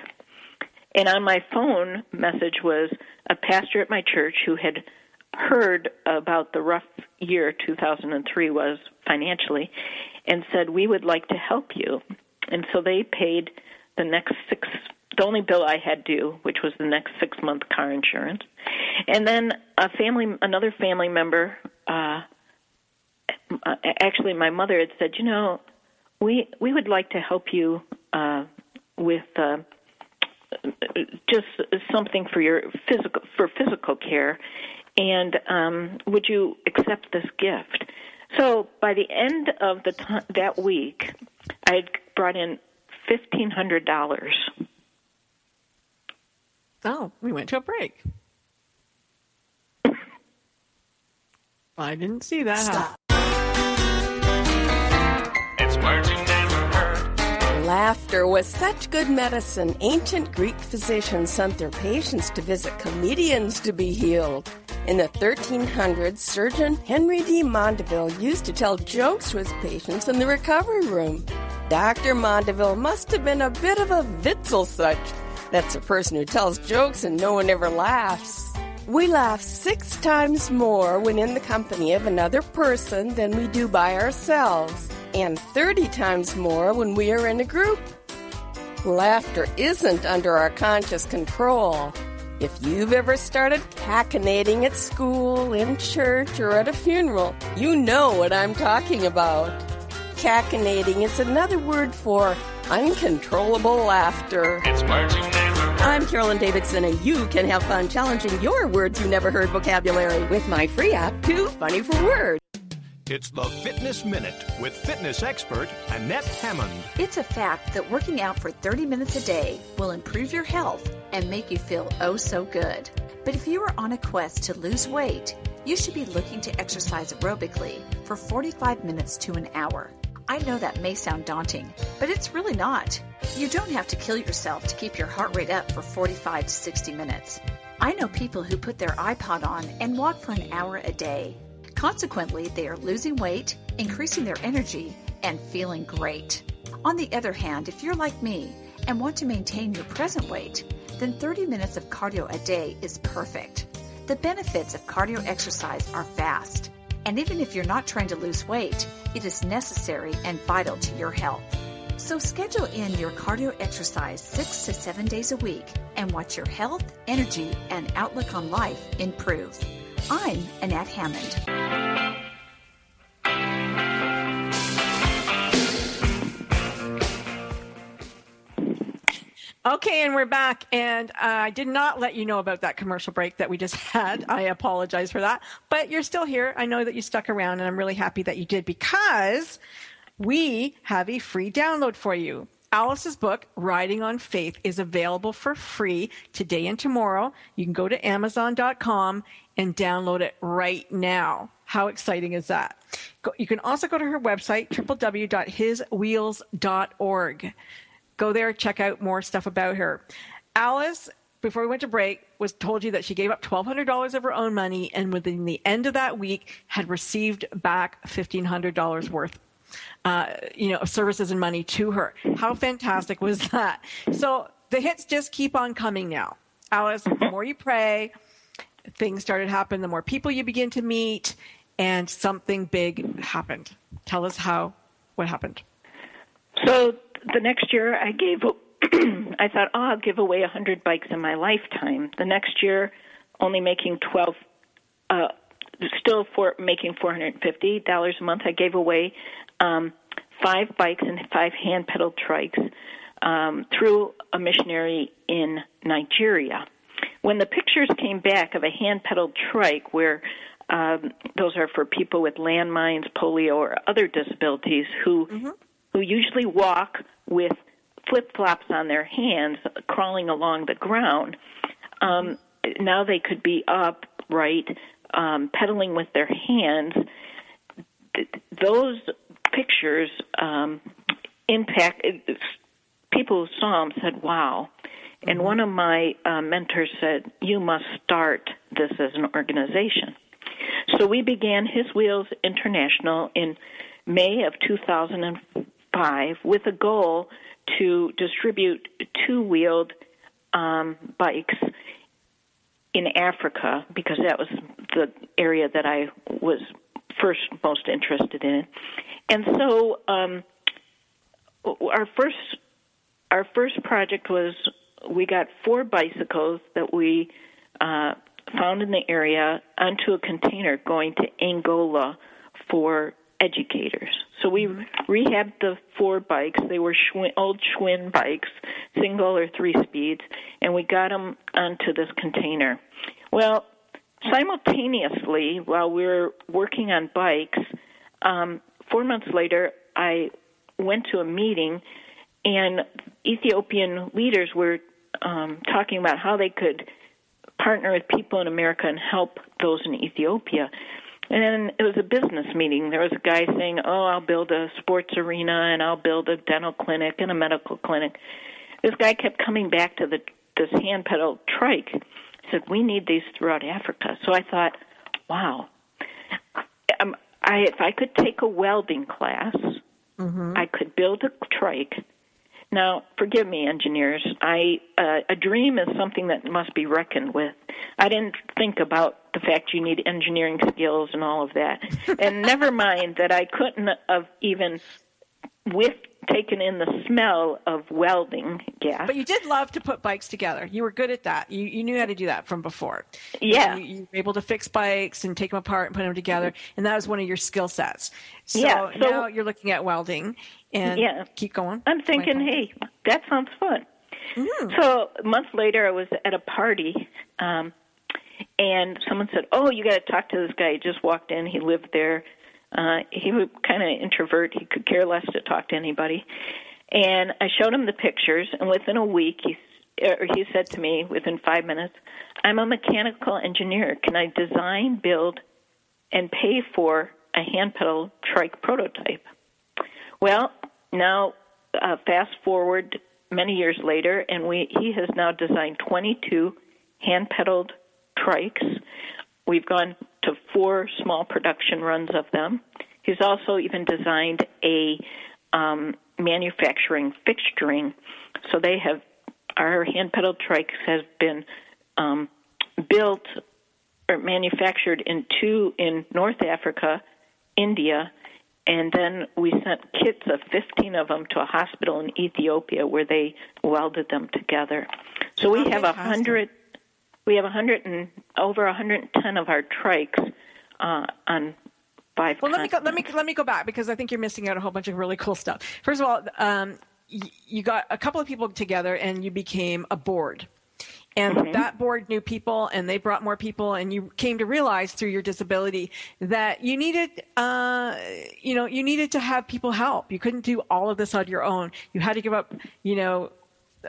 And on my phone message was a pastor at my church who had heard about the rough year 2003 was financially and said, We would like to help you. And so they paid the next six, the only bill I had due, which was the next six month car insurance. And then a family, another family member, uh, actually my mother had said, You know, we, we would like to help you uh, with. Uh, just something for your physical for physical care and um would you accept this gift so by the end of the time that week i had brought in fifteen hundred dollars Oh, we went to a break. I didn't see that. Stop. Laughter was such good medicine, ancient Greek physicians sent their patients to visit comedians to be healed. In the 1300s, surgeon Henry de Mondeville used to tell jokes to his patients in the recovery room. Dr. Mondeville must have been a bit of a Witzelsucht. That's a person who tells jokes and no one ever laughs. We laugh six times more when in the company of another person than we do by ourselves, and 30 times more when we are in a group. Laughter isn't under our conscious control. If you've ever started cachinnating at school, in church, or at a funeral, you know what I'm talking about. Cachinnating is another word for uncontrollable laughter. It's words you. I'm Carolyn Davidson, and you can have fun challenging your words you never heard vocabulary with my free app, Too Funny for Words. It's the Fitness Minute with fitness expert Annette Hammond. It's a fact that working out for 30 minutes a day will improve your health and make you feel oh so good. But if you are on a quest to lose weight, you should be looking to exercise aerobically for 45 minutes to an hour. I know that may sound daunting, but it's really not. You don't have to kill yourself to keep your heart rate up for 45 to 60 minutes. I know people who put their iPod on and walk for an hour a day. Consequently, they are losing weight, increasing their energy, and feeling great. On the other hand, if you're like me and want to maintain your present weight, then 30 minutes of cardio a day is perfect. The benefits of cardio exercise are vast, and even if you're not trying to lose weight, it is necessary and vital to your health. So schedule in your cardio exercise six to seven days a week and watch your health, energy, and outlook on life improve. I'm Annette Hammond. Okay, and we're back. And uh, I did not let you know about that commercial break that we just had. I apologize for that. But you're still here. I know that you stuck around, and I'm really happy that you did because we have a free download for you. Alice's book, Riding on Faith, is available for free today and tomorrow. You can go to Amazon.com and download it right now. How exciting is that? You can also go to her website, www.hiswheels.org. Go there, check out more stuff about her. Alice, before we went to break, was told you that she gave up $1,200 of her own money and within the end of that week had received back $1,500 worth uh, you know, of services and money to her. How fantastic was that? So the hits just keep on coming now. Alice, the more you pray, things started happening, the more people you begin to meet, and something big happened. Tell us how, what happened. So the next year I gave, I thought, oh, I'll give away a 100 bikes in my lifetime. The next year, only making 12, uh, still for making $450 a month, I gave away um, five bikes and five hand pedal trikes um, through a missionary in Nigeria. When the pictures came back of a hand pedal trike, where um, those are for people with landmines, polio, or other disabilities who mm-hmm. who usually walk with flip flops on their hands, crawling along the ground. Um, now they could be upright, um, pedaling with their hands. Those pictures um, impact people who saw them said, "Wow." And mm-hmm. one of my uh, mentors said, "You must start this as an organization." So we began His Wheels International in May of 2005 with a goal to distribute two-wheeled um, bikes in Africa because that was the area that I was first most interested in. And so um, our first our first project was we got four bicycles that we uh, found in the area onto a container going to Angola for educators. So we mm-hmm. rehabbed the four bikes. They were Schwinn, old Schwinn bikes, single or three speeds, and we got them onto this container. Well, simultaneously, while we were working on bikes, um, four months later, I went to a meeting, and Ethiopian leaders were um, talking about how they could partner with people in America and help those in Ethiopia. And it was a business meeting. There was a guy saying, "Oh, I'll build a sports arena and I'll build a dental clinic and a medical clinic." This guy kept coming back to the this hand pedal trike. He said, "We need these throughout Africa." So I thought, "Wow, um, I if I could take a welding class, mm-hmm. I could build a trike." Now, forgive me, engineers. I uh, a dream is something that must be reckoned with. I didn't think about the fact you need engineering skills and all of that, and never mind that I couldn't have even with taken in the smell of welding gas. But you did love to put bikes together. You were good at that. You you knew how to do that from before. Yeah, you, you were able to fix bikes and take them apart and put them together, and that was one of your skill sets. So, yeah, so now you're looking at welding, and yeah. keep going. I'm thinking, hey, that sounds fun. Mm-hmm. So a month later, I was at a party. Um, and someone said, "Oh, you got to talk to this guy. He just walked in. He lived there. Uh, he was kind of introvert. He could care less to talk to anybody. And I showed him the pictures, and within a week, he or he said to me within five minutes, "I'm a mechanical engineer. Can I design, build, and pay for a hand pedal trike prototype?" Well, now uh, fast forward many years later, and we he has now designed 22 hand pedaled trikes. We've gone to four small production runs of them. He's also even designed a um, manufacturing fixturing. So they have our hand pedal trikes has been um, built or manufactured in two in North Africa, India, and then we sent kits of 15 of them to a hospital in Ethiopia where they welded them together. So we have a hundred we have 100 and over 110 of our trikes uh, on five. Well, let me go, let me let me go back because I think you're missing out a whole bunch of really cool stuff. First of all, um, you got a couple of people together and you became a board. And mm-hmm. that board knew people and they brought more people and you came to realize through your disability that you needed, uh, you know, you needed to have people help. You couldn't do all of this on your own. You had to give up, you know,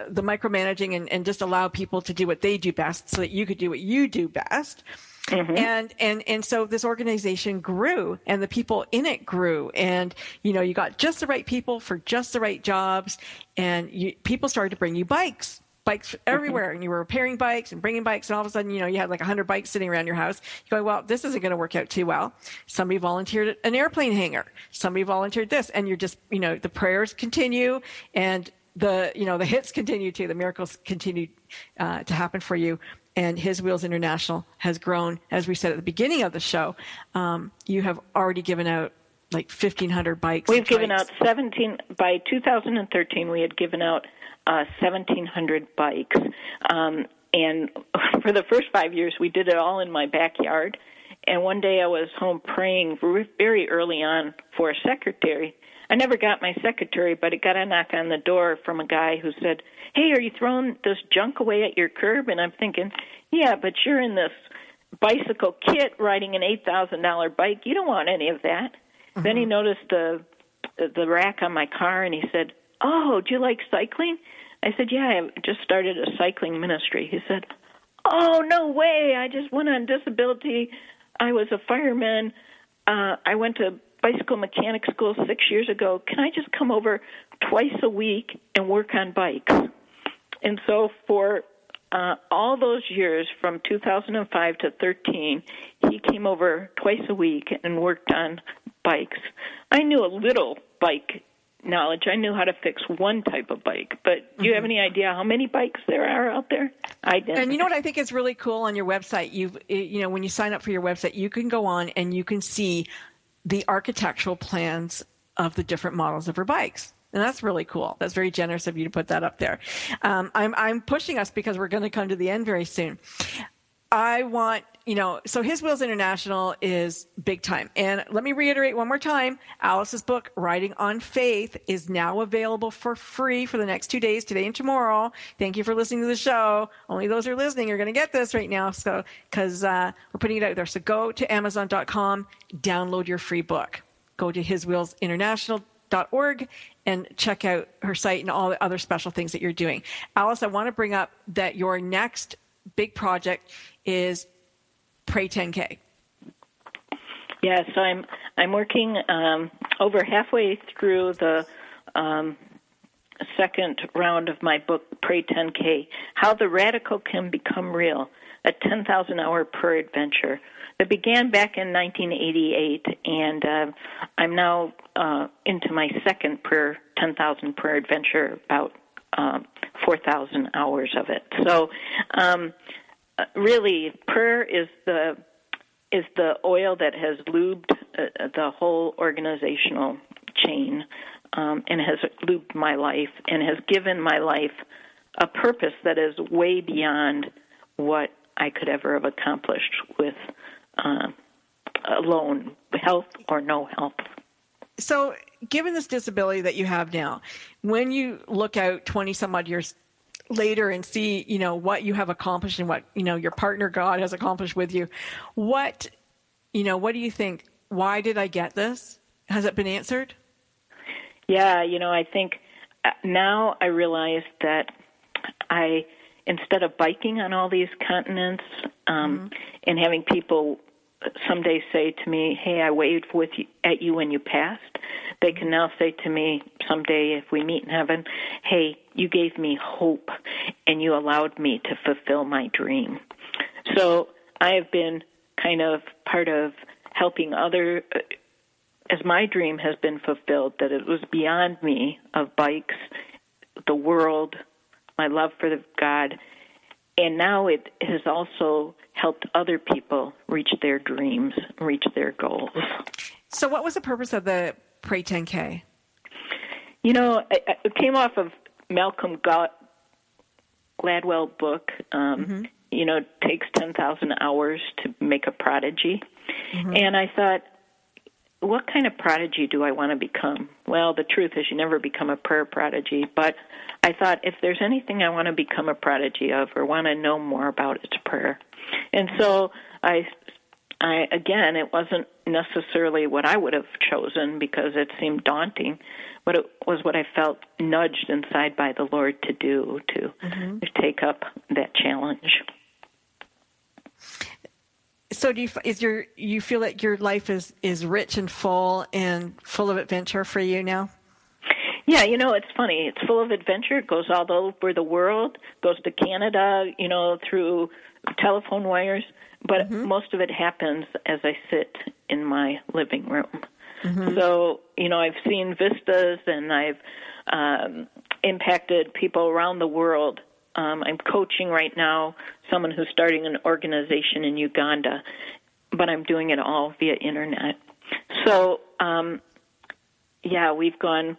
the micromanaging and, and just allow people to do what they do best so that you could do what you do best. Mm-hmm. And and and so this organization grew, and the people in it grew, and you know you got just the right people for just the right jobs, and you, people started to bring you bikes bikes mm-hmm. everywhere. And you were repairing bikes and bringing bikes. And all of a sudden you know you had like 100 bikes sitting around your house. You go well this isn't going to work out too well. Somebody volunteered an airplane hangar. Somebody volunteered this. And you're just you know the prayers continue. And the you know the hits continue too the miracles continue uh, to happen for you and His Wheels International has grown, as we said at the beginning of the show. Um, you have already given out like 1,500 bikes. We've given out 17, by 2013, we had given out uh, 1,700 bikes. Um, and for the first five years, we did it all in my backyard. And one day I was home praying very early on for a secretary. I never got my secretary, but it got a knock on the door from a guy who said, hey, are you throwing this junk away at your curb? And I'm thinking, yeah, but you're in this bicycle kit riding an eight thousand dollar bike. You don't want any of that. Mm-hmm. Then he noticed the the rack on my car, and he said, "Oh, do you like cycling?" I said, "Yeah, I just started a cycling ministry." He said, "Oh, no way! I just went on disability. I was a fireman. Uh, I went to bicycle mechanic school six years ago. Can I just come over twice a week and work on bikes?" And so for uh, all those years from 2005 to 13, he came over twice a week and worked on bikes. I knew a little bike knowledge. I knew how to fix one type of bike, but do you have mm-hmm. any idea how many bikes there are out there? I didn't. And you know what I think is really cool on your website? You you know when you sign up for your website, you can go on and you can see the architectural plans of the different models of her bikes. And that's really cool. That's very generous of you to put that up there. Um, I'm, I'm pushing us because we're going to come to the end very soon. I want, you know, so His Wheels International is big time. And let me reiterate one more time Alice's book, Riding on Faith, is now available for free for the next two days, today and tomorrow. Thank you for listening to the show. Only those who are listening are going to get this right now. So, because uh, we're putting it out there. So go to Amazon.com, download your free book. Go to His Wheels International org and check out her site and all the other special things that you're doing. Alice, I want to bring up that your next big project is Pray 10K. Yeah, so I'm I'm working um, over halfway through the um, second round of my book, Pray 10K: How the Radical Can Become Real, a 10,000 hour prayer adventure it began back in 1988, and uh, I'm now uh, into my second prayer 10,000 prayer adventure, about um, 4,000 hours of it. So, um, uh, really, prayer is the is the oil that has lubed uh, the whole organizational chain, um, and has lubed my life, and has given my life a purpose that is way beyond what I could ever have accomplished with uh, alone, health or no health. So, given this disability that you have now, when you look out 20 some odd years later and see, you know, what you have accomplished and what, you know, your partner God has accomplished with you, what, you know, what do you think? Why did I get this? Has it been answered? Yeah, you know, I think uh, now I realize that I instead of biking on all these continents um, mm-hmm. and having people someday say to me, "Hey, I waved with you, at you when you passed," they can now say to me someday, if we meet in heaven, "Hey, you gave me hope, and you allowed me to fulfill my dream." So I have been kind of part of helping other. As my dream has been fulfilled, that it was beyond me of bikes, the world, my love for the God, and now it has also helped other people reach their dreams, reach their goals. So, what was the purpose of the Pray 10K? You know, it came off of Malcolm Gladwell book. Um, mm-hmm. You know, takes ten thousand hours to make a prodigy, mm-hmm. and I thought what kind of prodigy do I want to become? Well, the truth is, you never become a prayer prodigy. But I thought if there's anything I want to become a prodigy of or want to know more about, it's prayer. And so I, I again, it wasn't necessarily what I would have chosen because it seemed daunting, but it was what I felt nudged inside by the Lord to do to, mm-hmm. to take up that challenge. So do you is your you feel that your life is is rich and full and full of adventure for you now? Yeah, you know, it's funny. It's full of adventure. It goes all over the world, goes to Canada, you know, through telephone wires, but mm-hmm. most of it happens as I sit in my living room. Mm-hmm. So, you know, I've seen vistas and I've um, impacted people around the world. Um, I'm coaching right now someone who's starting an organization in Uganda, but I'm doing it all via internet. So, um, yeah, we've gone,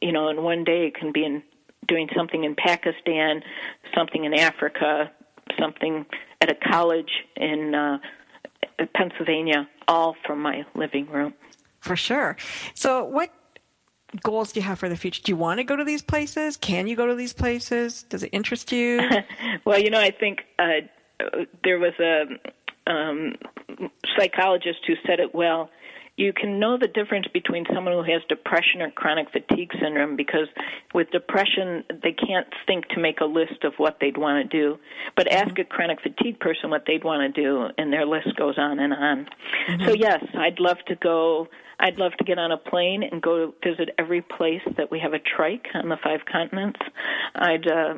you know, in one day it can be in doing something in Pakistan, something in Africa, something at a college in uh, Pennsylvania, all from my living room. For sure. So, what goals do you have for the future? Do you want to go to these places? Can you go to these places? Does it interest you? well, you know, I think uh, there was a um, psychologist who said it well you can know the difference between someone who has depression or chronic fatigue syndrome because with depression they can't think to make a list of what they'd want to do but ask mm-hmm. a chronic fatigue person what they'd want to do and their list goes on and on mm-hmm. so yes i'd love to go i'd love to get on a plane and go visit every place that we have a trike on the five continents i'd uh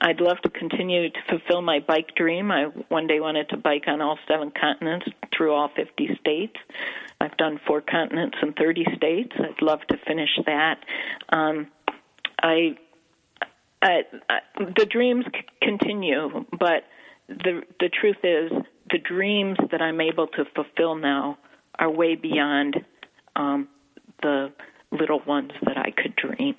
I'd love to continue to fulfill my bike dream. I one day wanted to bike on all seven continents through all 50 states. I've done four continents and 30 states. I'd love to finish that. Um, I, I, I, the dreams c- continue, but the the truth is, the dreams that I'm able to fulfill now are way beyond um, the little ones that I could dream.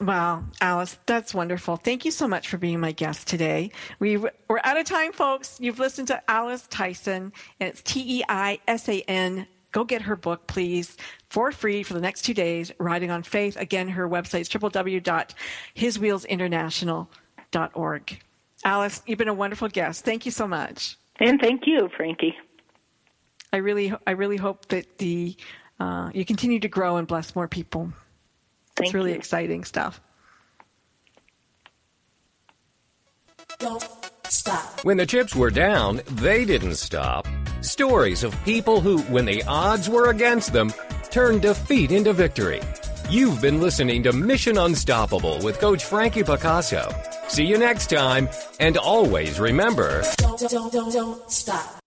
Wow, Alice, that's wonderful. Thank you so much for being my guest today. We, we're out of time, folks. You've listened to Alice Teisan, and it's T E I S A N. Go get her book, please, for free for the next two days, Riding on Faith. Again, her website is www.hiswheelsinternational.org. Alice, you've been a wonderful guest. Thank you so much. And thank you, Frankie. I really, I really hope that the uh, you continue to grow and bless more people. Thank it's really you. exciting stuff. Don't stop. When the chips were down, they didn't stop. Stories of people who, when the odds were against them, turned defeat into victory. You've been listening to Mission Unstoppable with Coach Frankie Picasso. See you next time, and always remember don't, don't, don't, don't stop.